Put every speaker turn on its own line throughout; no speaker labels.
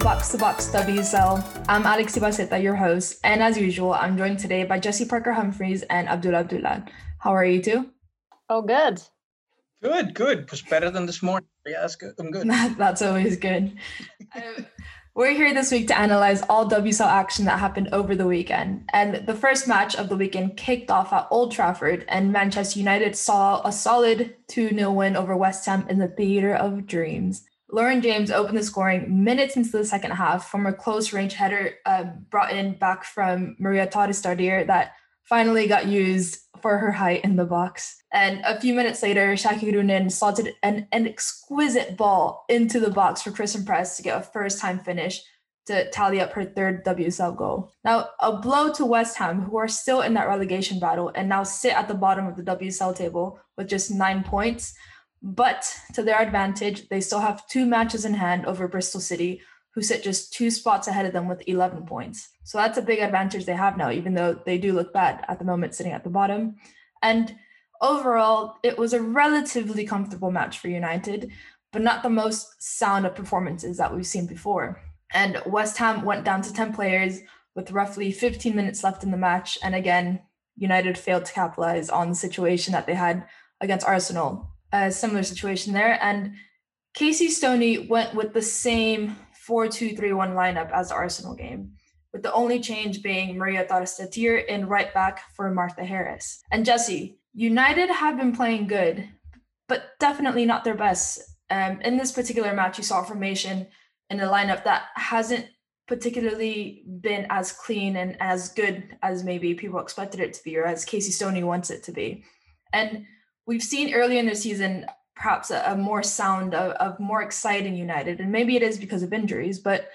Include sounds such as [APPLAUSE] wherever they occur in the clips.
Box to Box WSL. I'm Alex Ibaceta, your host, and as usual, I'm joined today by Jesse Parker Humphreys and Abdul Abdullah. How are you two?
Oh, good.
Good, good. It was better than this morning. Yeah, that's good. I'm good. [LAUGHS]
that's always good. um, we're here this week to analyze all WSL action that happened over the weekend. And the first match of the weekend kicked off at Old Trafford, and Manchester United saw a solid 2 0 win over West Ham in the Theatre of Dreams. Lauren James opened the scoring minutes into the second half from a close range header uh, brought in back from Maria Thorisdottir that finally got used for her height in the box. And a few minutes later, Jackie Groenen slotted an, an exquisite ball into the box for Christen Press to get a first time finish to tally up her third WSL goal. Now, a blow to West Ham, who are still in that relegation battle and now sit at the bottom of the WSL table with just nine points. But to their advantage, they still have two matches in hand over Bristol City, who sit just two spots ahead of them with 11 points. So that's a big advantage they have now, even though they do look bad at the moment sitting at the bottom. And overall, it was a relatively comfortable match for United, but not the most sound of performances that we've seen before. And West Ham went down to 10 players with roughly 15 minutes left in the match. And again, United failed to capitalize on the situation that they had against Arsenal a similar situation there. And Casey Stoney went with the same 4 2 3 1 lineup as the Arsenal game, with the only change being Maria Torres in right back for Martha Harris. And Jesse, United have been playing good, but definitely not their best. Um, in this particular match, you saw a formation in a lineup that hasn't particularly been as clean and as good as maybe people expected it to be or as Casey Stoney wants it to be. And we've seen early in the season perhaps a, a more sound of, of more exciting United, and maybe it is because of injuries. But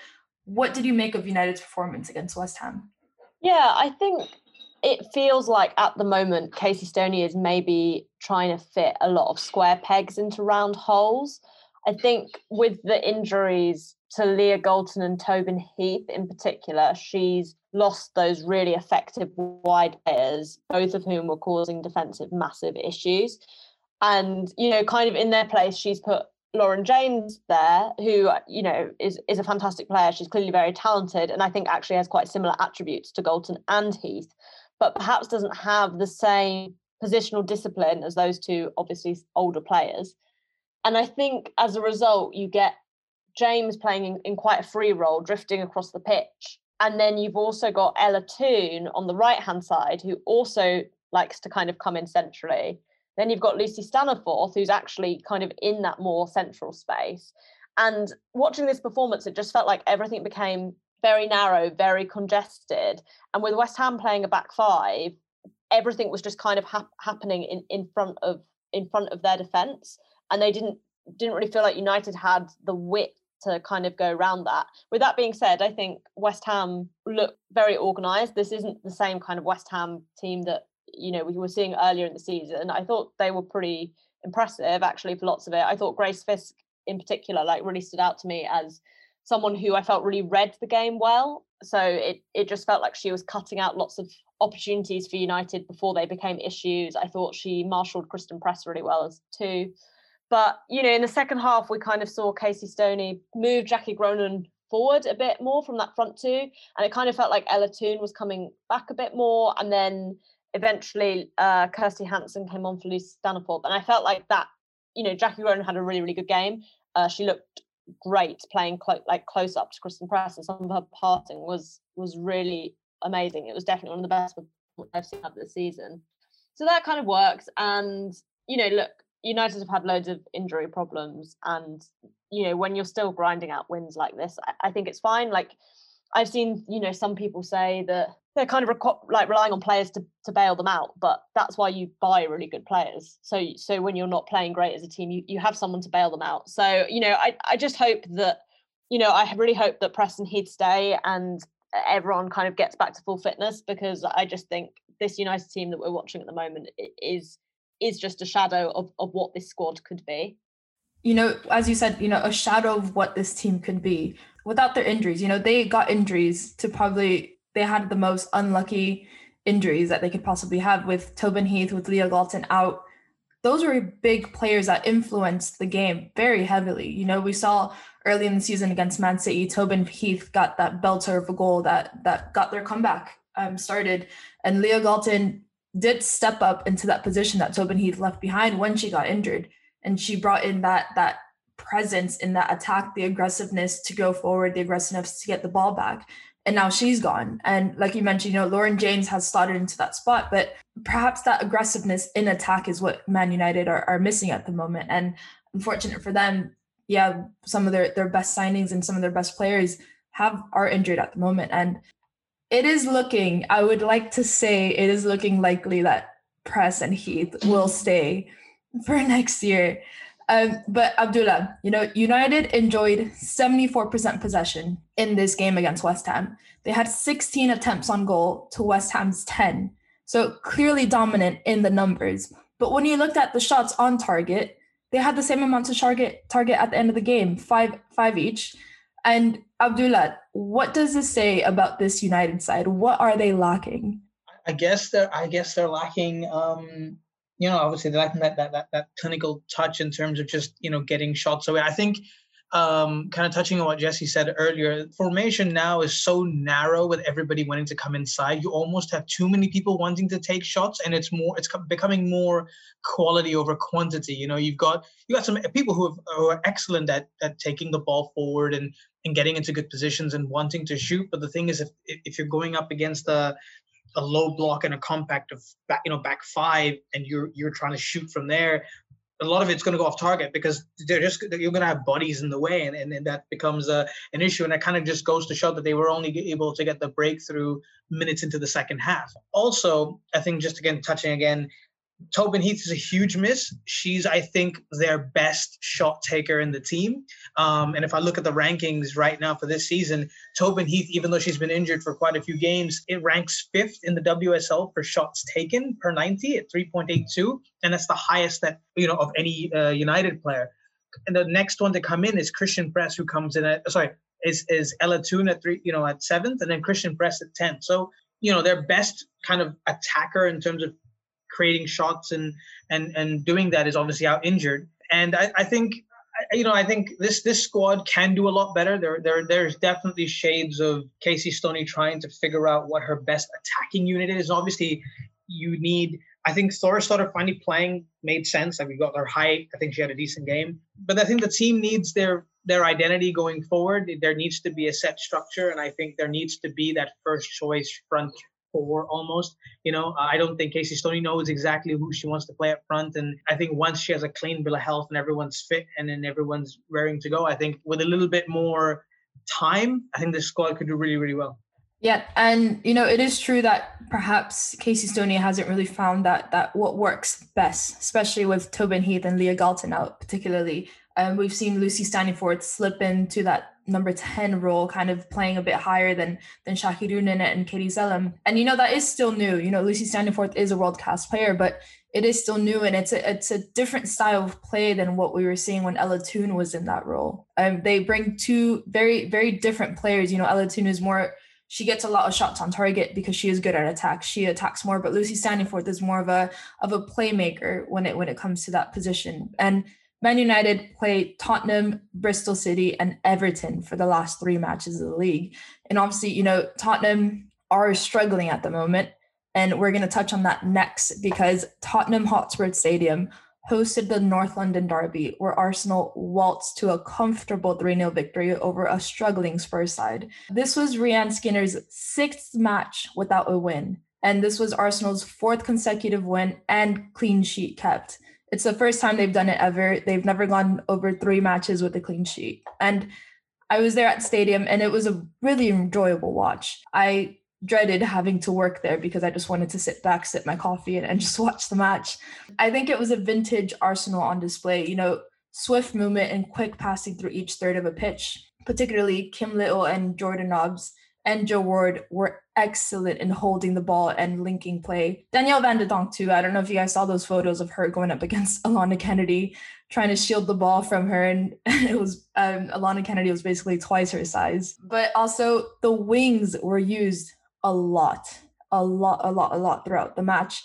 what did you make of United's performance against West Ham?
Yeah, I think it feels like at the moment Casey Stoney is maybe trying to fit a lot of square pegs into round holes. I think with the injuries to Leah Galton and Tobin Heath in particular, she's lost those really effective wide players, both of whom were causing defensive massive issues. And, you know, kind of in their place, she's put Lauren James there, who, you know, is, is a fantastic player. She's clearly very talented and I think actually has quite similar attributes to Galton and Heath, but perhaps doesn't have the same positional discipline as those two obviously older players. And I think as a result, you get James playing in, in quite a free role, drifting across the pitch and then you've also got Ella Toone on the right hand side, who also likes to kind of come in centrally. Then you've got Lucy Staniforth, who's actually kind of in that more central space. And watching this performance, it just felt like everything became very narrow, very congested. And with West Ham playing a back five, everything was just kind of hap- happening in, in front of in front of their defence, and they didn't didn't really feel like United had the width to kind of go around that. With that being said, I think West Ham look very organised. This isn't the same kind of West Ham team that you know we were seeing earlier in the season. I thought they were pretty impressive actually for lots of it. I thought Grace Fisk in particular like really stood out to me as someone who I felt really read the game well. So it it just felt like she was cutting out lots of opportunities for United before they became issues. I thought she marshalled Christen Press really well as too. But you know, in the second half, we kind of saw Casey Stoney move Jackie Groenen forward a bit more from that front two, and it kind of felt like Ella Toone was coming back a bit more, and then eventually uh, Kirsty Hanson came on for Lucy Staniforth, and I felt like that. You know, Jackie Groenen had a really, really good game. Uh, she looked great playing clo- like close up to Christen Press, and some of her passing was was really amazing. It was definitely one of the best I've seen of the season. So that kind of works, and you know, look, United have had loads of injury problems, and you know when you're still grinding out wins like this, I, I think it's fine. Like I've seen, you know, some people say that they're kind of reco- like relying on players to, to bail them out, but that's why you buy really good players. So so when you're not playing great as a team, you, you have someone to bail them out. So you know, I I just hope that you know I really hope that Press and Heath stay and everyone kind of gets back to full fitness because I just think this United team that we're watching at the moment is is just a shadow of, of what this squad could be.
You know, as you said, you know, a shadow of what this team could be without their injuries. You know, they got injuries to probably they had the most unlucky injuries that they could possibly have with Tobin Heath, with Leah Galton out. Those were big players that influenced the game very heavily. You know, we saw early in the season against Man City, Tobin Heath got that belter of a goal that that got their comeback um, started, and Leah Galton did step up into that position that Tobin Heath left behind when she got injured, and she brought in that that presence in that attack, the aggressiveness to go forward, the aggressiveness to get the ball back and now she's gone. And like you mentioned, you know, Lauren James has slotted into that spot, but perhaps that aggressiveness in attack is what Man United are, are missing at the moment. And unfortunate for them, yeah, some of their, their best signings and some of their best players have are injured at the moment. And it is looking, I would like to say it is looking likely that Press and Heath will stay for [LAUGHS] next year. Um, but Abdullah, you know, United enjoyed 74% possession in this game against West Ham. They had 16 attempts on goal to West Ham's 10. So clearly dominant in the numbers. But when you looked at the shots on target, they had the same amount to target target at the end of the game, five five each. And Abdullah, what does this say about this United side? What are they lacking?
I guess they're I guess they're lacking um you know, obviously they're lacking that, that that that clinical touch in terms of just you know getting shots away. I think um, kind of touching on what Jesse said earlier, formation now is so narrow with everybody wanting to come inside. You almost have too many people wanting to take shots, and it's more it's becoming more quality over quantity. You know, you've got you got some people who, have, who are excellent at at taking the ball forward and and getting into good positions and wanting to shoot. But the thing is, if if you're going up against the a low block and a compact of back, you know, back five, and you're you're trying to shoot from there. A lot of it's going to go off target because they're just you're going to have bodies in the way, and, and, and that becomes a, an issue. And that kind of just goes to show that they were only able to get the breakthrough minutes into the second half. Also, I think just again touching again Tobin Heath is a huge miss. She's, I think, their best shot taker in the team. Um, and if I look at the rankings right now for this season, Tobin Heath, even though she's been injured for quite a few games, it ranks fifth in the WSL for shots taken per 90 at 3.82, and that's the highest that you know of any uh, United player. And the next one to come in is Christen Press, who comes in at sorry is is Ella Toone at three, you know, at seventh, and then Christen Press at tenth. So you know their best kind of attacker in terms of creating shots and and and doing that is obviously out injured. And I, I think you know, I think this this squad can do a lot better. There, there, there's definitely shades of Casey Stoney trying to figure out what her best attacking unit is. Obviously, you need. I think Thorisdottir finally playing made sense. Like we got their height. I think she had a decent game. But I think the team needs their their identity going forward. There needs to be a set structure, and I think there needs to be that first choice front four almost. You know, I don't think Casey Stoney knows exactly who she wants to play up front. And I think once she has a clean bill of health and everyone's fit and then everyone's raring to go, I think with a little bit more time, I think this squad could do really, really well.
Yeah, and you know it is true that perhaps Casey Stoney hasn't really found that that what works best, especially with Tobin Heath and Leah Galton out, particularly. Um, we've seen Lucy Staniforth slip into that number 10 role, kind of playing a bit higher than than Jackie Groenen and Katie Zelem. And you know, that is still new. You know, Lucy Staniforth is a world class player, but it is still new and it's a it's a different style of play than what we were seeing when Ella Toone was in that role. Um, they bring two very, very different players. You know, Ella Toone is more she gets a lot of shots on target because she is good at attacks. She attacks more, but Lucy Staniforth is more of a of a playmaker when it when it comes to that position. And Man United play Tottenham, Bristol City, and Everton for the last three matches of the league. And obviously, you know, Tottenham are struggling at the moment. And we're going to touch on that next because Tottenham Hotspur Stadium hosted the North London Derby, where Arsenal waltzed to a comfortable 3 0 victory over a struggling Spurs side. This was Rehanne Skinner's sixth match without a win. And this was Arsenal's fourth consecutive win and clean sheet kept. It's the first time they've done it ever. They've never gone over three matches with a clean sheet. And I was there at the stadium and it was a really enjoyable watch. I dreaded having to work there because I just wanted to sit back, sip my coffee, and, and [LAUGHS] just watch the match. I think it was a vintage Arsenal on display. You know, swift movement and quick passing through each third of a pitch, particularly Kim Little and Jordan Nobbs and Jill Roord were excellent in holding the ball and linking play. Danielle Van de Donk too. I don't know if you guys saw those photos of her going up against [LAUGHS] Alana Kennedy, trying to shield the ball from her, and [LAUGHS] it was um, Alana Kennedy was basically twice her size. But also the wings were used a lot, a lot, a lot, a lot throughout the match.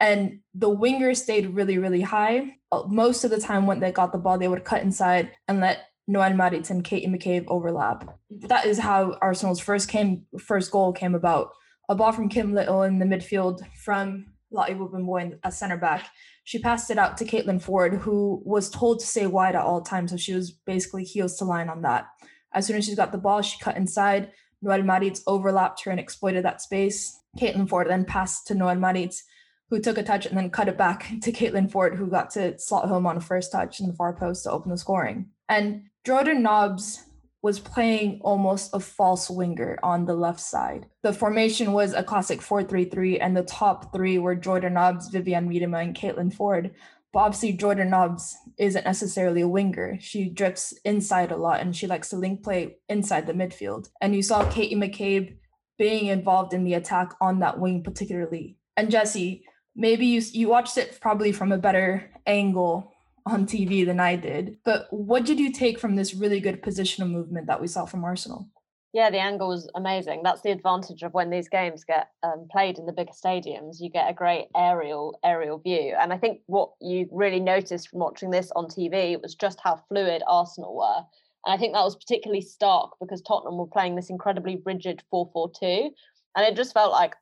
And the wingers stayed really, really high. Most of the time, when they got the ball, they would cut inside and let Noelle Maritz and Katie McCabe overlap. That is how Arsenal's first came first goal came about. A ball from Kim Little in the midfield from Lotte Wubben-Moy a center back. She passed it out to Caitlin Foord, who was told to stay wide at all times. So she was basically heels to line on that. As soon as she got the ball, she cut inside. Noelle Maritz overlapped her and exploited that space. Caitlin Foord then passed to Noelle Maritz, who took a touch and then cut it back [LAUGHS] to Caitlin Foord, who got to slot home on a first touch in the far post to open the scoring. And Jordan Nobbs was playing almost a false winger on the left side. The formation was a classic 4-3-3, and the top three were Jordan Nobbs, Vivianne Miedema, and Caitlin Foord. But obviously, Jordan Nobbs isn't necessarily a winger. She drifts inside a lot, and she likes to link play inside the midfield. And you saw Katie McCabe being involved in the attack on that wing, particularly. And Jesse, maybe you you watched it probably from a better angle on TV than I did. But what did you take from this really good positional movement that we saw from Arsenal?
Yeah, the angle was amazing. That's the advantage of when these games get um, played in the bigger stadiums. You get a great aerial aerial view, and I think what you really noticed from watching this on TV was just how fluid Arsenal were. And I think that was particularly stark because Tottenham were playing this incredibly rigid 4-4-2, and it just felt like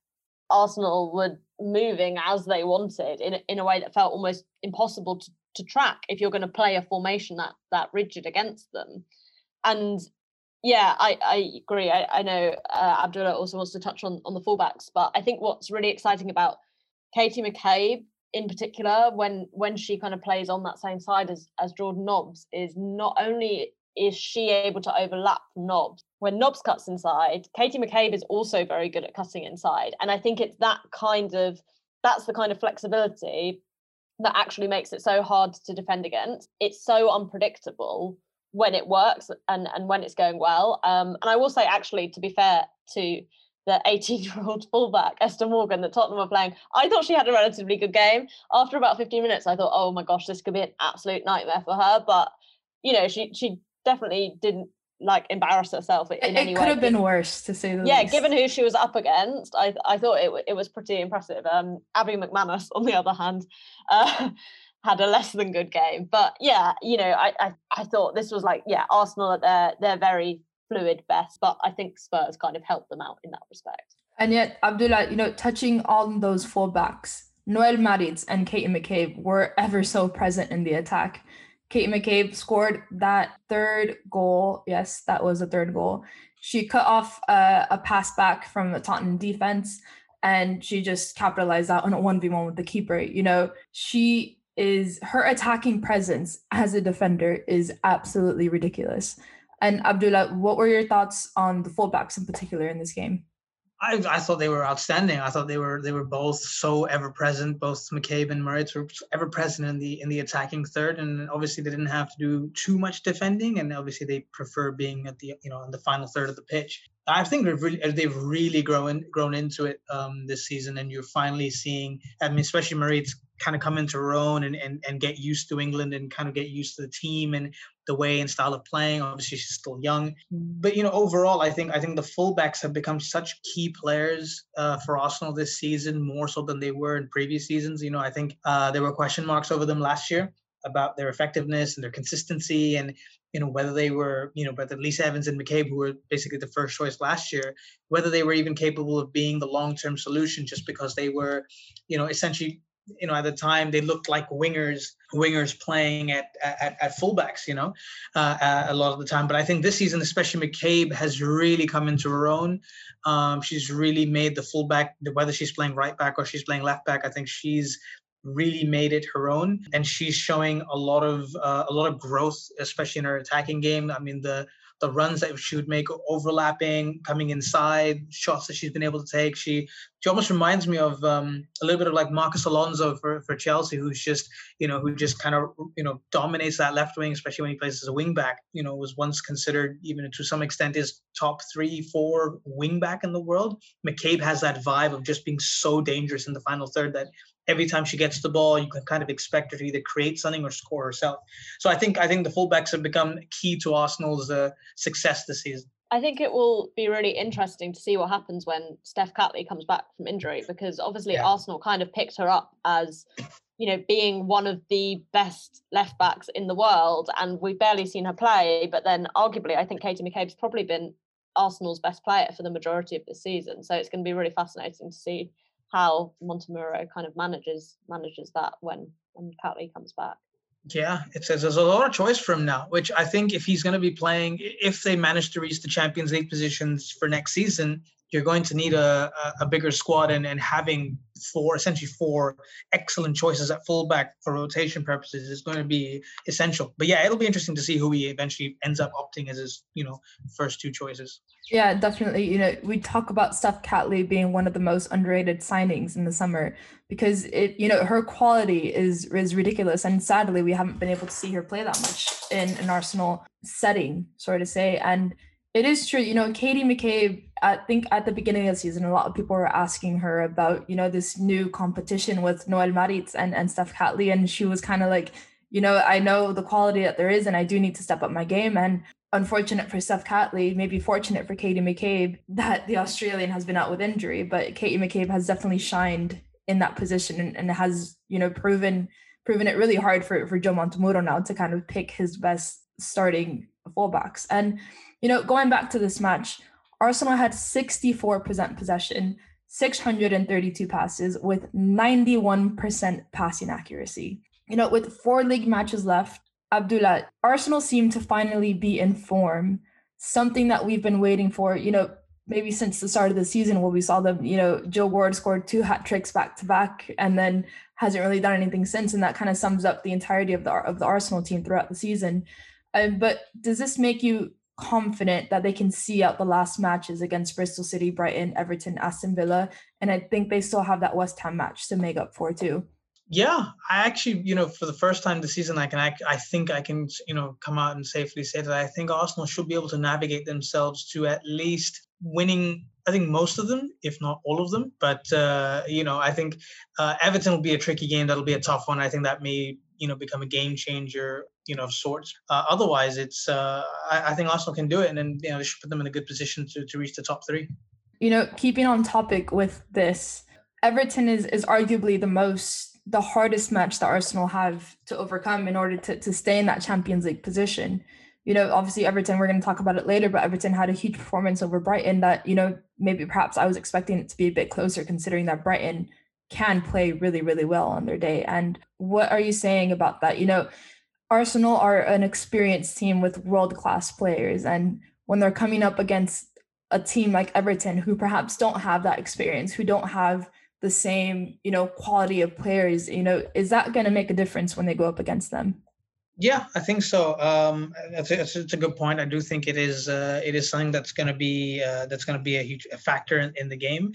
Arsenal were moving as they wanted in in a way that felt almost impossible to to track if you're going to play a formation that that rigid against them. And yeah, I, I agree. I, I know uh, Abdullah also wants to touch on, on the fullbacks, but I think what's really exciting about Katie McCabe in particular, when when she kind of plays on that same side as as Jordan Nobbs, is not only is she able to overlap Nobbs? when Nobbs cuts inside, Katie McCabe is also very good at cutting inside, and I think it's that kind of that's the kind of flexibility that actually makes it so hard to defend against. It's so unpredictable when it works and and when it's going well. Um, and I will say, actually, to be fair to the 18 year old [LAUGHS] fullback Esther Morgan that Tottenham are playing, I thought she had a relatively good game. After about 15 minutes, I thought, oh my gosh, this could be an absolute nightmare for her. But you know, she she definitely didn't like embarrass herself in
it,
any
it could have been worse to say the
yeah
least.
given who she was up against i i thought it, it was pretty impressive. Um abbie mcmanus on the other hand uh, [LAUGHS] had a less than good game. But yeah you know I, I i thought this was like yeah arsenal at their their very fluid best but i think spurs kind of helped them out in that respect.
And yet abdullah you know touching on those fullbacks noelle maritz and katie mccabe were ever so present in the attack Kate McCabe scored that third goal. Yes, that was a third goal. She cut off uh, a pass back from the Tottenham defense and she just capitalized out on a 1v1 with the keeper. You know, she is her attacking presence as a defender is absolutely ridiculous. And Abdullah, what were your thoughts on the fullbacks in particular in this game?
I, I thought they were outstanding. I thought they were they were both so ever present. Both McCabe and Maritz were ever present in the in the attacking third, and obviously they didn't have to do too much defending. And obviously they prefer being at the you know in the final third of the pitch. I think they've really they've really grown grown into it um, this season, and you're finally seeing. I mean, especially Maritz kind of come into her own and, and and get used to England and kind of get used to the team and the way and style of playing. Obviously, she's still young, but you know, overall, I think I think the fullbacks have become such key players uh, for Arsenal this season, more so than they were in previous seasons. You know, I think uh, there were question marks over them last year about their effectiveness and their consistency and you know whether they were you know whether Lisa Evans and McCabe who were basically the first choice last year whether they were even capable of being the long-term solution just because they were you know essentially you know at the time they looked like wingers wingers playing at at, at fullbacks you know uh, uh, a lot of the time. But i think this season especially mccabe has really come into her own. Um, she's really made the fullback whether she's playing right back or she's playing left back i think she's really made it her own and she's showing a lot of uh, a lot of growth especially in her attacking game i mean the the runs that she would make overlapping, coming inside, shots that she's been able to take. She she almost reminds me of um, a little bit of like Marcos Alonso for, for Chelsea, who's just you know who just kind of you know dominates that left wing, especially when he plays as a wing back. You know, was once considered even to some extent is top three, four wing back in the world. McCabe has that vibe of just being so dangerous in the final third that every time she gets the ball, you can kind of expect her to either create something or score herself. So I think I think the fullbacks have become key to Arsenal's uh, success this season.
I think it will be really interesting to see what happens when Steph Catley comes back from injury because obviously yeah. Arsenal kind of picked her up as you know being one of the best left backs in the world and we've barely seen her play but then arguably I think Katie McCabe's probably been Arsenal's best player for the majority of the season so it's going to be really fascinating to see how Montemurro kind of manages manages that when when Catley comes back.
Yeah, it says there's a lot of choice for him now, which I think if he's going to be playing, if they manage to reach the Champions League positions for next season, you're going to need a, a, bigger squad and, and having four essentially four excellent choices at fullback for rotation purposes is going to be essential. But yeah, it'll be interesting to see who he eventually ends up opting as his you know first two choices.
Yeah, definitely. You know, we talk about Steph Catley being one of the most underrated signings in the summer because it, you know, her quality is is ridiculous, and sadly, we haven't been able to see her play that much in an Arsenal setting, sort of say. And it is true, you know, Katie McCabe. I think at the beginning of the season, a lot of people were asking her about, you know, this new competition with Noelle Maritz and and Steph Catley, and she was kind of like, you know, I know the quality that there is, and I do need to step up my game. And unfortunate for Steph Catley, maybe fortunate for Katie McCabe [LAUGHS] that the Australian has been out with injury, but Katie McCabe has definitely shined in that position and, and has, you know, proven proven it really hard for, for Joe Montemurro now to kind of pick his best starting fullbacks. And, you know, going back to this match, Arsenal had 64% possession, 632 passes with 91% passing accuracy. You know, with four league matches left, Abdullah, Arsenal seem to finally be in form, something that we've been waiting for, you know, maybe since the start of the season where we saw them, you know, Jill Roord scored two hat tricks back to back and then hasn't really done anything since. And that kind of sums up the entirety of the of the Arsenal team throughout the season. Um, but does this make you confident that they can see out the last matches against Bristol City, Brighton, Everton, Aston Villa? And I think they still have that West Ham match to make up for too.
Yeah, I actually, you know, for the first time this season, I can, I, I think I can, you know, come out and safely say that I think Arsenal should be able to navigate themselves to at least winning. I think most of them, if not all of them. But uh, you know, I think uh, Everton will be a tricky game. That'll be a tough one. I think that may, you know, become a game changer, you know, of sorts. Uh, otherwise, it's, uh, I, I think Arsenal can do it, and then you know, they should put them in a good position to to reach the top three.
You know, keeping on topic with this, Everton is is arguably the most the hardest match that Arsenal have to overcome in order to, to stay in that Champions League position. You know, obviously Everton, we're going to talk about it later, but Everton had a huge performance over Brighton that, you know, maybe perhaps I was expecting it to be a bit closer considering that Brighton can play really, really well on their day. And what are you saying about that? You know, Arsenal are an experienced team with world class players. And when they're coming up against a team like Everton, who perhaps don't have that experience, who don't have the same, you know, quality of players, you know, is that going to make a difference when they go up against them?
Yeah, I think so. Um, that's, a, that's a good point. I do think it is uh, it is something that's going to be uh, that's going to be a huge a factor in, in the game.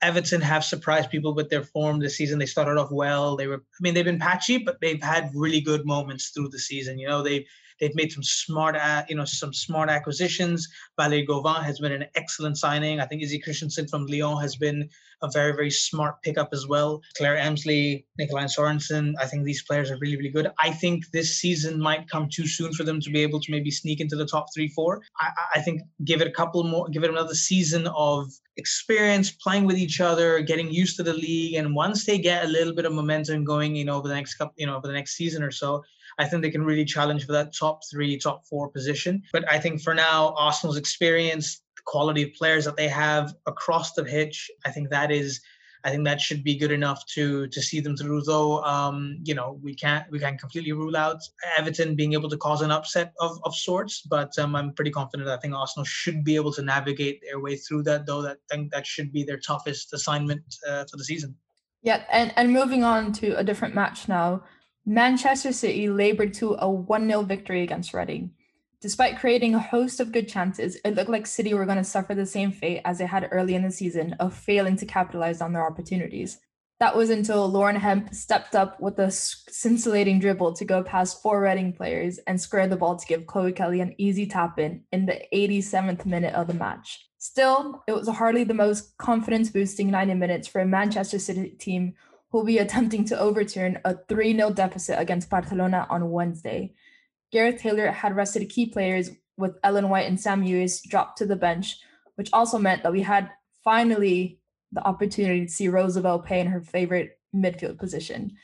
Everton have surprised people with their form this season. They started off well. They were, I mean, they've been patchy, but they've had really good moments through the season. You know, they They've made some smart, uh, you know, some smart acquisitions. Valerie Gauvin has been an excellent signing. I think Izzy Christiansen from Lyon has been a very, very smart pickup as well. Claire Emslie, Nicoline Sorensen, I think these players are really, really good. I think this season might come too soon for them to be able to maybe sneak into the top three, four. I, I think give it a couple more, give it another season of experience playing with each other, getting used to the league, and once they get a little bit of momentum going, you know, over the next couple, you know, over the next season or so, I think they can really challenge for that top three, top four position. But I think for now, Arsenal's experience, the quality of players that they have across the pitch, I think that is I think that should be good enough to to see them through. Though, um, you know, we can't we can't completely rule out Everton being able to cause an upset of, of sorts. But um, I'm pretty confident. I think Arsenal should be able to navigate their way through that. Though that I think that should be their toughest assignment uh, for the season.
Yeah, and and moving on to a different match now. Manchester City labored to a 1 0 victory against Reading. Despite creating a host of good chances, it looked like City were going to suffer the same fate as they had early in the season of failing to capitalize on their opportunities. That was until Lauren Hemp stepped up with a scintillating dribble to go past four Reading players and square the ball to give Chloe Kelly an easy tap in in the 87th minute of the match. Still, it was hardly the most confidence boosting 90 minutes for a Manchester City team who will be attempting to overturn a 3 0 deficit against Barcelona on Wednesday. Gareth Taylor had rested key players with Ellen White and Sam Mewis dropped to the bench, which also meant that we had finally the opportunity to see Rose Lavelle play in her favorite midfield position.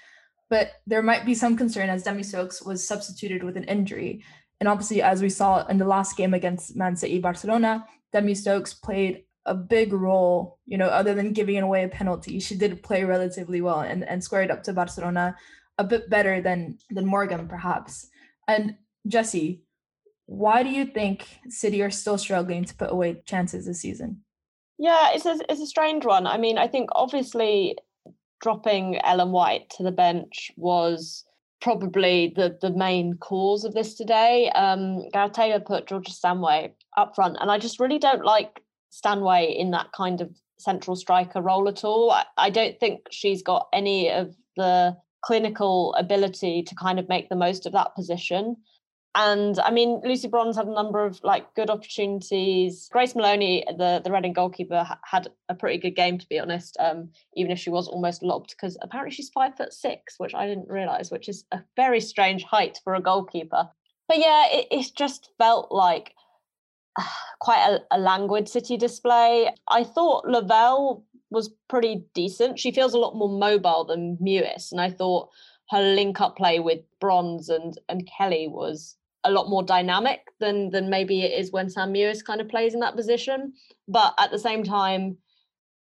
But there might be some concern as Demi Stokes was substituted with an injury. And obviously, as we saw in the last game against Man City Barcelona, Demi Stokes played a big role, you know, other than giving away a penalty. She did play relatively well and, and squared up to Barcelona a bit better than than Morgan, perhaps. And Jesse, why do you think City are still struggling to put away chances this season?
Yeah, it's a, it's a strange one. I mean, I think obviously dropping Ellen White to the bench was probably the the main cause of this today. Um, Gareth Taylor put Georgia Stanway up front, and I just really don't like Stanway in that kind of central striker role at all. I, I don't think she's got any of the clinical ability to kind of make the most of that position. And I mean, Lucy Bronze had a number of like good opportunities. Grace Moloney, the the Reading goalkeeper, had a pretty good game to be honest. Um, even if she was almost lobbed, because apparently she's five foot six, which I didn't realise, which is a very strange height for a goalkeeper. But yeah, it, it just felt like [SIGHS] quite a, a languid City display. I thought Lavelle was pretty decent. She feels a lot more mobile than Mewis, and I thought her link up play with Bronze and and Kelly was a lot more dynamic than than maybe it is when Sam Mewis kind of plays in that position. But at the same time,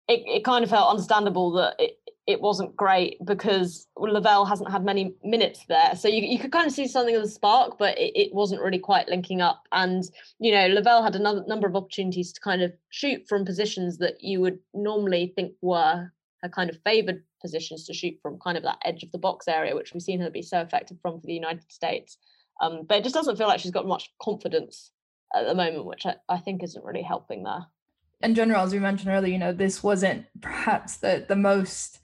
it, it kind of felt understandable that it, it wasn't great because Lavelle hasn't had many minutes there. So you, you could kind of see something of the spark, but it, it wasn't really quite linking up. And, you know, Lavelle had another number of opportunities to kind of shoot from positions that you would normally think were her kind of favoured positions to shoot from, kind of that edge of the box area, which we've seen her be so effective from for the United States. Um, but it just doesn't feel like she's got much confidence at the moment, which I, I think isn't really helping there.
In general, as we mentioned earlier, you know, this wasn't perhaps the the most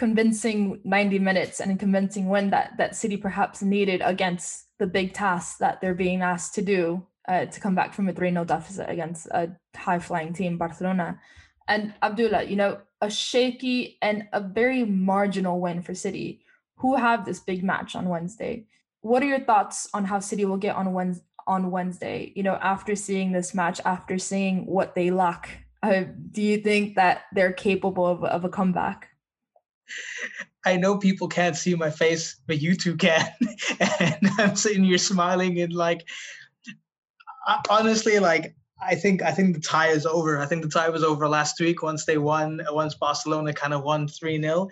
convincing 90 minutes and convincing win that that City perhaps needed against the big tasks that they're being asked to do uh, to come back from a 3-0 deficit against a high-flying team, Barcelona. And Abdullah, you know, a shaky and a very marginal win for City, who have this big match on Wednesday what are your thoughts on how City will get on Wednesday? On Wednesday, you know, after seeing this match, after seeing what they lack, uh, do you think that they're capable of, of a comeback?
I know people can't see my face, but you two can. [LAUGHS] and I'm sitting here smiling and like, honestly, like I think I think the tie is over. I think the tie was over last week once they won, once Barcelona kind of won three 0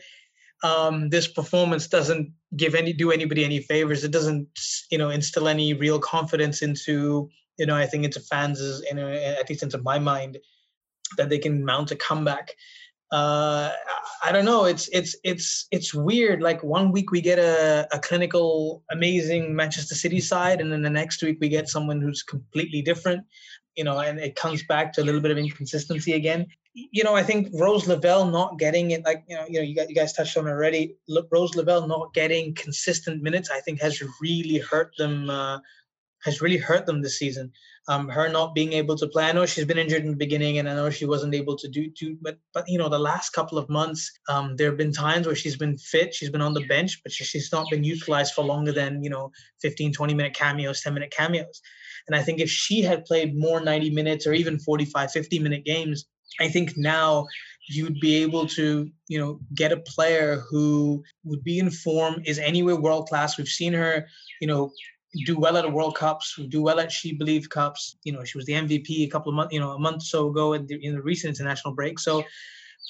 um, this performance doesn't give any do anybody any favors. It doesn't you know instill any real confidence into you know I think into fans you know at least into my mind that they can mount a comeback. Uh, I don't know. It's it's it's it's weird. Like one week we get a, a clinical, amazing Manchester City side, and then the next week we get someone who's completely different. You know, and it comes back to a little bit of inconsistency again you know, I think Rose Lavelle not getting it, like you know, you know, you guys, you guys touched on already. Rose Lavelle not getting consistent minutes, I think, has really hurt them. Uh, has really hurt them this season. Um, her not being able to play. I know she's been injured in the beginning, and I know she wasn't able to do do. But but you know, the last couple of months, um, there have been times where she's been fit, she's been on the bench, but she, she's not been utilized for longer than you know 15, 20 minute cameos, 10 minute cameos. And I think if she had played more 90 minutes or even 45, 50 minute games, I think now you'd be able to, you know, get a player who would be in form, is anywhere world class. We've seen her, you know, do well at the World Cups, do well at She Believe Cups. You know, she was the MVP a couple of months, you know, a month or so ago in the, in the recent international break. So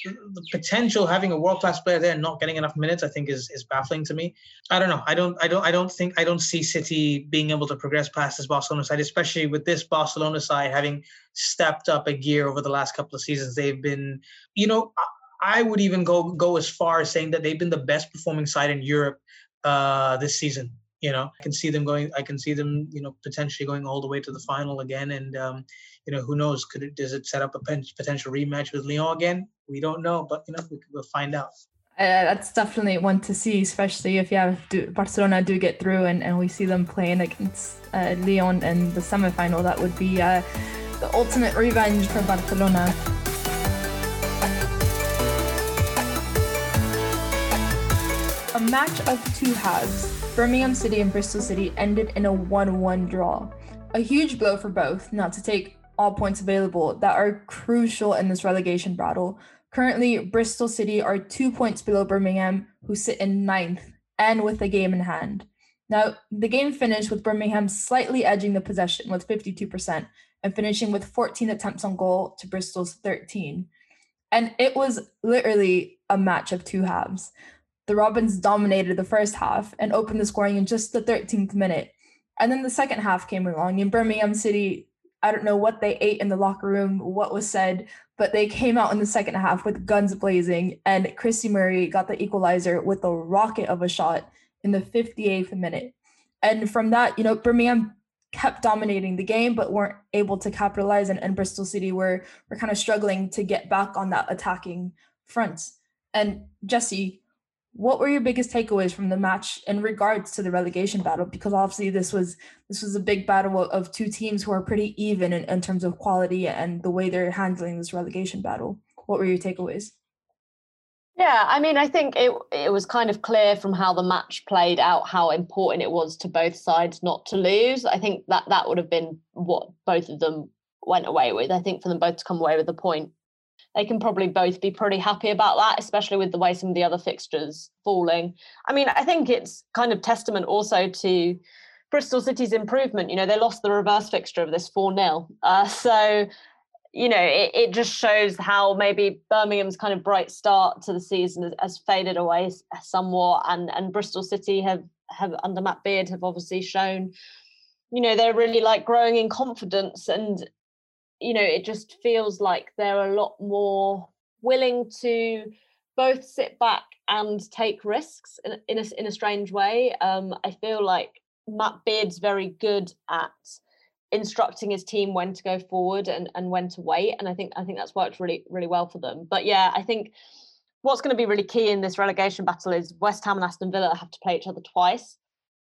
the potential having a world class player there and not getting enough minutes, I think, is is baffling to me. I don't know. I don't. I don't. I don't think. I don't see City being able to progress past this Barcelona side, especially with this Barcelona side having stepped up a gear over the last couple of seasons. They've been, you know, I would even go go as far as saying that they've been the best performing side in Europe uh, this season. You know, I can see them going. I can see them, you know, potentially going all the way to the final again. And um, you know, who knows? Could it does it set up a potential rematch with Lyon again? We don't know, but you know, we, will find out.
Uh, that's definitely one to see, especially if you have do, Barcelona do get through and, and we see them playing against uh, in the semifinal. That would be uh, the ultimate revenge for Barcelona. A match of two halves. Birmingham City and Bristol City ended in a 1 1 draw. a huge blow for both, not to take all points available that are crucial in this relegation battle. Currently, Bristol City are two points below Birmingham, who sit in ninth and with the game in hand. Now, the game finished with Birmingham slightly edging the possession with 52% and finishing with 14 attempts on goal to Bristol's 13. And it was literally a match of two halves. The Robins dominated the first half and opened the scoring in just the 13th minute. And then the second half came along, and Birmingham City, I don't know what they ate in the locker room, what was said, but they came out in the second half with guns blazing, and Christy Murray got the equalizer with a rocket of a shot in the 58th minute. And from that, you know, Birmingham kept dominating the game but weren't able to capitalize and, and Bristol City were were kind of struggling to get back on that attacking front. And Jesse, what were your biggest takeaways from the match in regards to the relegation battle? Because obviously this was this was a big battle of two teams who are pretty even in, in terms of quality and the way they're handling this relegation battle. What were your takeaways?
Yeah, I mean, I think it it was kind of clear from how the match played out how important it was to both sides not to lose. I think that that would have been what both of them went away with. I think for them both to come away with a point, they can probably both be pretty happy about that, especially with the way some of the other fixtures falling. I mean, I think it's kind of testament also to Bristol City's improvement. You know, they lost the reverse fixture of this 4 0. Uh, [LAUGHS] so you know, it, it just shows how maybe Birmingham's kind of bright start to the season has, faded away somewhat, and and Bristol City have have under Matt Beard have obviously shown, you know, they're really like growing in confidence, and you know, it just feels like they're a lot more willing to both sit back and take risks in, in a in a strange way. Um, I feel like Matt Beard's very good at instructing his team when to go forward and, and when to wait. And I think I think that's worked really, really well for them. But yeah, I think what's going to be really key in this relegation battle is West Ham and Aston Villa have to play each other twice.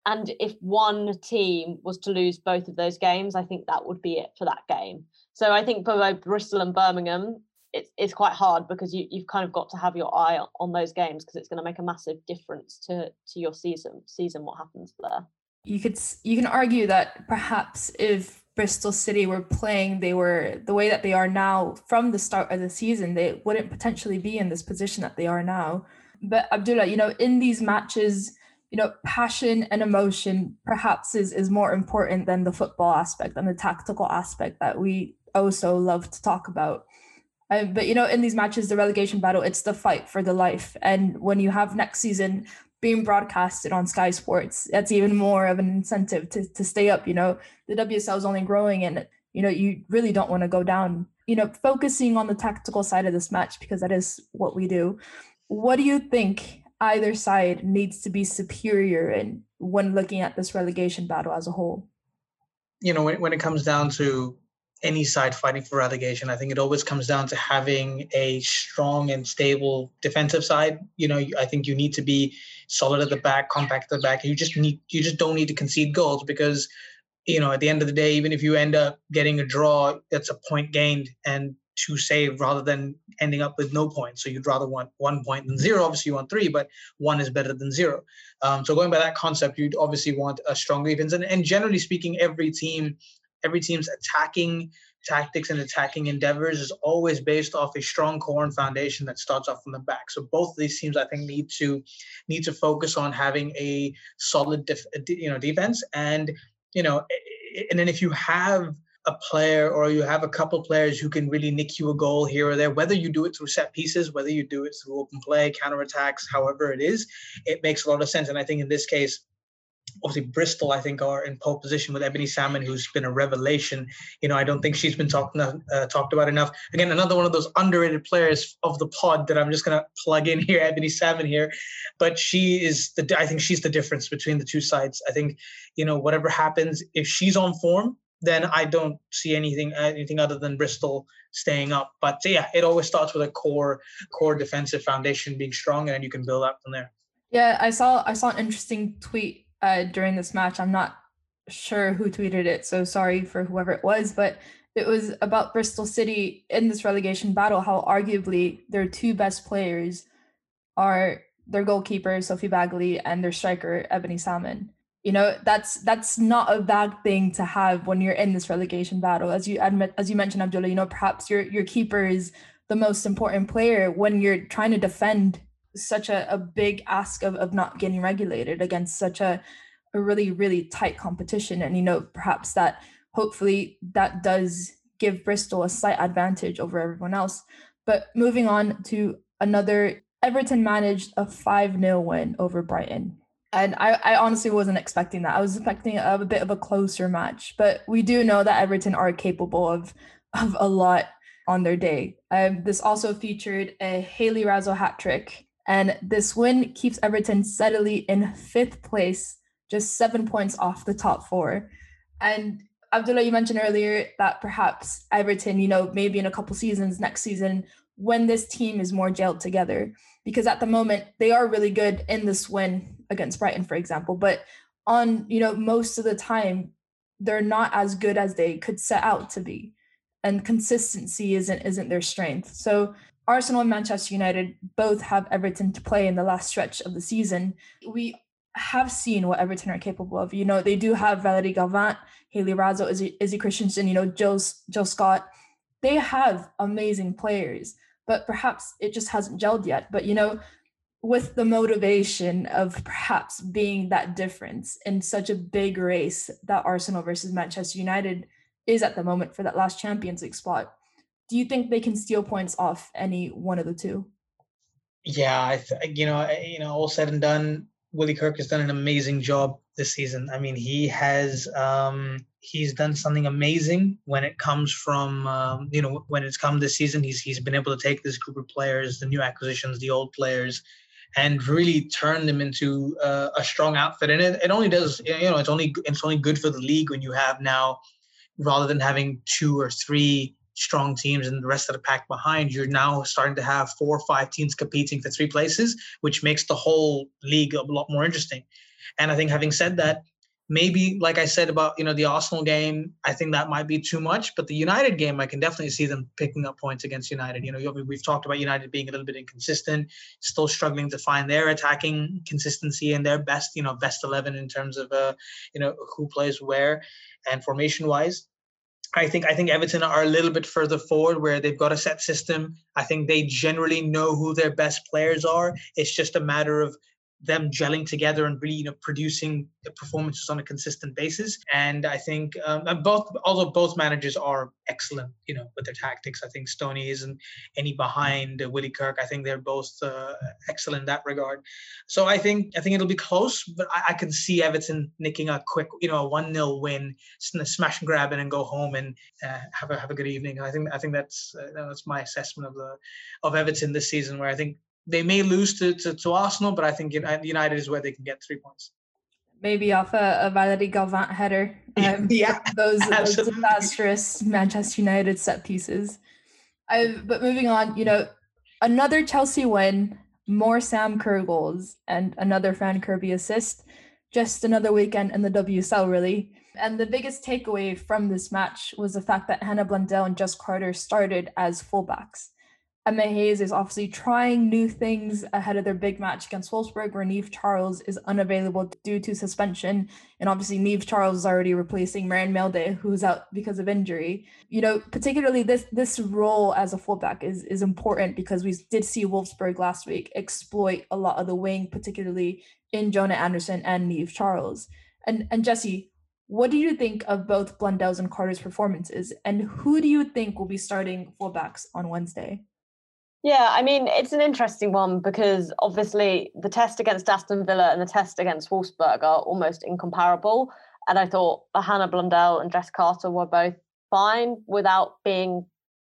And if one team was to lose both of those games, I think that would be it for that game. So I think for both Bristol and Birmingham, it's it's quite hard because you you've kind of got to have your eye on those games because it's going to make a massive difference to to your season season what happens there.
You could you can argue that perhaps if Bristol City were playing they were the way that they are now from the start of the season they wouldn't potentially be in this position that they are now. But Abdullah you know in these matches you know passion and emotion perhaps is is more important than the football aspect and the tactical aspect that we also love to talk about um, but you know in these matches the relegation battle it's the fight for the life and when you have next season being broadcasted on Sky Sports, that's even more of an incentive to, to stay up. You know, the WSL is only growing and, you know, you really don't want to go down. You know, focusing on the tactical side of this match, because that is what we do. What do you think either side needs to be superior in when looking at this relegation battle as a whole?
You know, when, when it comes down to any side fighting for relegation. I think it always comes down to having a strong and stable defensive side. You know, I think you need to be solid at the back, compact at the back. You just need you just don't need to concede goals because you know at the end of the day, even if you end up getting a draw, that's a point gained and to save rather than ending up with no points. So you'd rather want one point than zero. Obviously, you want three, but one is better than zero. Um, so going by that concept, you'd obviously want a strong defense. And, and generally speaking, every team every team's attacking tactics and attacking endeavors is always based off a strong core and foundation that starts off from the back. So both of these teams, I think, need to need to focus on having a solid, def, you know, defense. And you know, and then if you have a player or you have a couple players who can really nick you a goal here or there, whether you do it through set pieces, whether you do it through open play, counterattacks, however it is, it makes a lot of sense. And I think in this case, obviously Bristol, I think, are in pole position with Ebony Salmon, who's been a revelation. You know, I don't think she's been talked uh, talked about enough. Again, another one of those underrated players of the pod that I'm just gonna plug in [LAUGHS] here, Ebony Salmon here, but she is the. I think she's the difference between the two sides. I think, you know, whatever happens, if she's on form, then I don't see anything anything other than Bristol staying up. But yeah, it always starts with a core core defensive foundation being strong, and you can build up from there.
Yeah, I saw I saw an interesting tweet uh, during this match. I'm not sure who tweeted it, so sorry for whoever it was, but it was about Bristol City in this relegation battle, how arguably their two best players are their goalkeeper, Sophie Baggaley, and their striker, Ebony Salmon. You know, that's that's not a bad thing to have when you're in this relegation battle. As you admit, as you mentioned, Abdullah, you know, perhaps your your keeper is the most important player when you're trying to defend such a, a big ask of, of not getting regulated against such a, a really, really tight competition. And you know, perhaps that hopefully that does give Bristol a slight advantage over everyone else. But moving on to another, Everton managed a 5 0 win over Brighton. And I, I honestly wasn't expecting that. I was expecting a, a bit of a closer match, but we do know that Everton are capable of of a lot on their day. Um, this also featured a Haley Raso hat trick, and this win keeps Everton steadily in fifth place, just seven points off the top four. And Abdullah, you mentioned earlier that perhaps Everton, you know, maybe in a couple seasons next season, when this team is more gelled together, because at the moment they are really good in this win against Brighton, for example, but on you know most of the time they're not as good as they could set out to be, and consistency isn't isn't their strength. So Arsenal and Manchester United both have Everton to play in the last stretch of the season. We have seen what Everton are capable of. You know, they do have Valerie Gauvin, Hayley Raso, Izzy, Izzy Christiansen, you know, Jill, Jill Scott. They have amazing players, but perhaps it just hasn't gelled yet. But, you know, with the motivation of perhaps being that difference in such a big race that Arsenal versus Manchester United is at the moment for that last Champions League spot, do you think they can steal points off any one of the two?
Yeah, I th- you know, you know, all said and done, Willie Kirk has done an amazing job this season. I mean, he has um, he's done something amazing when it comes from um, you know when it's come this season. He's he's been able to take this group of players, the new acquisitions, the old players, and really turn them into uh, a strong outfit. And it, it only does you know it's only it's only good for the league when you have now rather than having two or three strong teams and the rest of the pack behind, you're now starting to have four or five teams competing for three places, which makes the whole league a lot more interesting. And I think having said that, maybe like I said about you know the Arsenal game, I think that might be too much. But the United game, I can definitely see them picking up points against United. You know, we've talked about United being a little bit inconsistent, still struggling to find their attacking consistency and their best, you know, best eleven in terms of uh, you know who plays where and formation wise. I think I think Everton are a little bit further forward where they've got a set system. I think they generally know who their best players are. It's just a matter of them gelling together and really you know producing performances on a consistent basis. And I think um, both, although both managers are excellent, you know, with their tactics, I think Stoney isn't any behind Willie Kirk. I think they're both uh, excellent in that regard. So I think I think it'll be close, but I, I can see Everton nicking a quick, you know, a one 0 win, smash and grab it, and go home and uh, have a have a good evening. I think I think that's uh, that's my assessment of the of Everton this season, where I think they may lose to, to, to, Arsenal, but I think United is where they can get three points.
Maybe off a, a Valerie Gauvin header. [LAUGHS] Um,
yeah, [LAUGHS]
those, those, disastrous Manchester United set pieces. I, but moving on, you know, another Chelsea win, more Sam Kerr goals, and another Fran Kirby assist. Just another weekend in the WSL, really. And the biggest takeaway from this match was the fact that Hannah Blundell and Jess Carter started as fullbacks. Emma Hayes is obviously trying new things ahead of their big match against Wolfsburg, where Niamh Charles is unavailable due to suspension. And obviously, Niamh Charles is already replacing Maren Mjelde, who's out because of injury. You know, particularly this this role as a fullback is, is important because we did see Wolfsburg last week exploit a lot of the wing, particularly in Jonna Andersson and Niamh Charles. And and Jesse, what do you think of both Blundell's and Carter's performances? And who do you think will be starting fullbacks on Wednesday?
Yeah, I mean, it's an interesting one because obviously the test against Aston Villa and the test against Wolfsburg are almost incomparable. And I thought Hannah Blundell and Jess Carter were both fine without being,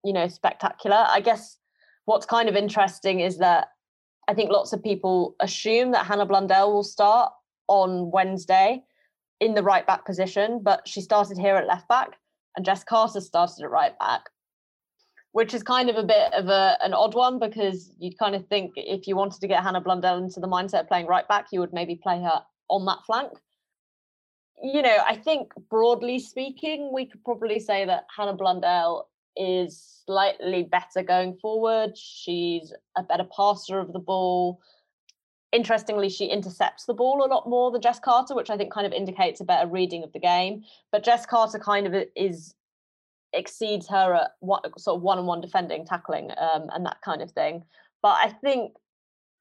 you know, spectacular. I guess what's kind of interesting is that I think lots of people assume that Hannah Blundell will start on Wednesday in the right back position, but she started here at left back and Jess Carter started at right back which is kind of a bit of a, an odd one because you'd kind of think if you wanted to get Hannah Blundell into the mindset of playing right back, you would maybe play her on that flank. You know, I think broadly speaking, we could probably say that Hannah Blundell is slightly better going forward. She's a better passer of the ball. interestingly, she intercepts the ball a lot more than Jess Carter, which I think kind of indicates a better reading of the game. But Jess Carter kind of is exceeds her at what sort of one-on-one defending, tackling, um, and that kind of thing. But I think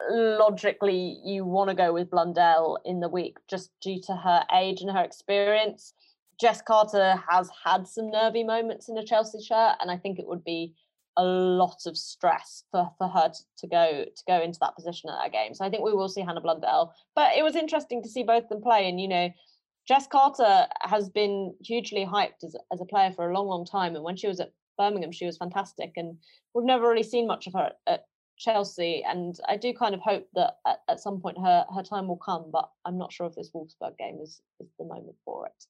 logically you want to go with Blundell in the week just due to her age and her experience. Jess Carter has had some nervy moments in a Chelsea shirt, and I think it would be a lot of stress for, for her to, to go to go into that position at that game. So I think we will see Hannah Blundell. But it was interesting to see both them play. And you know, Jess Carter has been hugely hyped as, as a player for a long, long time. And when she was at Birmingham, she was fantastic. And we've never really seen much of her at Chelsea. And I do kind of hope that at, at some point her her time will come. But I'm not sure if this Wolfsburg game is is the moment for it.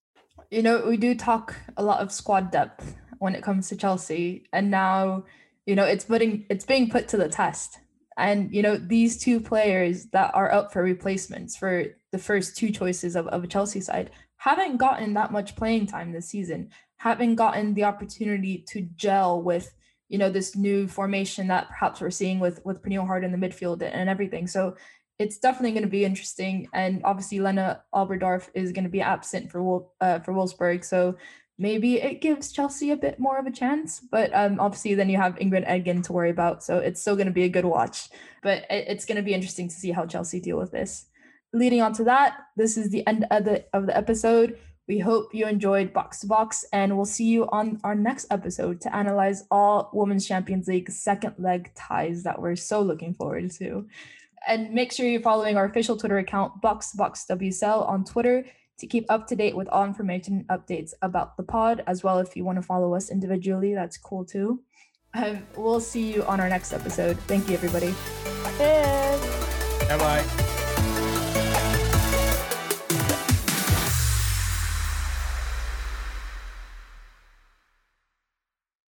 You know, we do talk a lot of squad depth when it comes to Chelsea, and now you know it's putting it's being put to the test. And you know these two players that are up for replacements for the first two choices of, of a Chelsea side haven't gotten that much playing time this season, haven't gotten the opportunity to gel with you know this new formation that perhaps we're seeing with with Pernille Harder in the midfield and everything. So it's definitely going to be interesting. And obviously, Lena Oberdorf is going to be absent for uh, for Wolfsburg, so maybe it gives Chelsea a bit more of a chance. But um, obviously, then you have Ingrid Engen to worry about, so it's still going to be a good watch. But it's going to be interesting to see how Chelsea deal with this. Leading on to that, this is the end of the of the episode. We hope you enjoyed Box to Box, and we'll see you on our next episode to analyze all Women's Champions League second leg ties that we're so looking forward to. And make sure you're following our official Twitter account, Box Box BoxBoxWSL, on Twitter to keep up to date with all information and updates about the pod, as well if you want to follow us individually, that's cool too. Um, we'll see you on our next episode. Thank you, everybody.
Bye bye.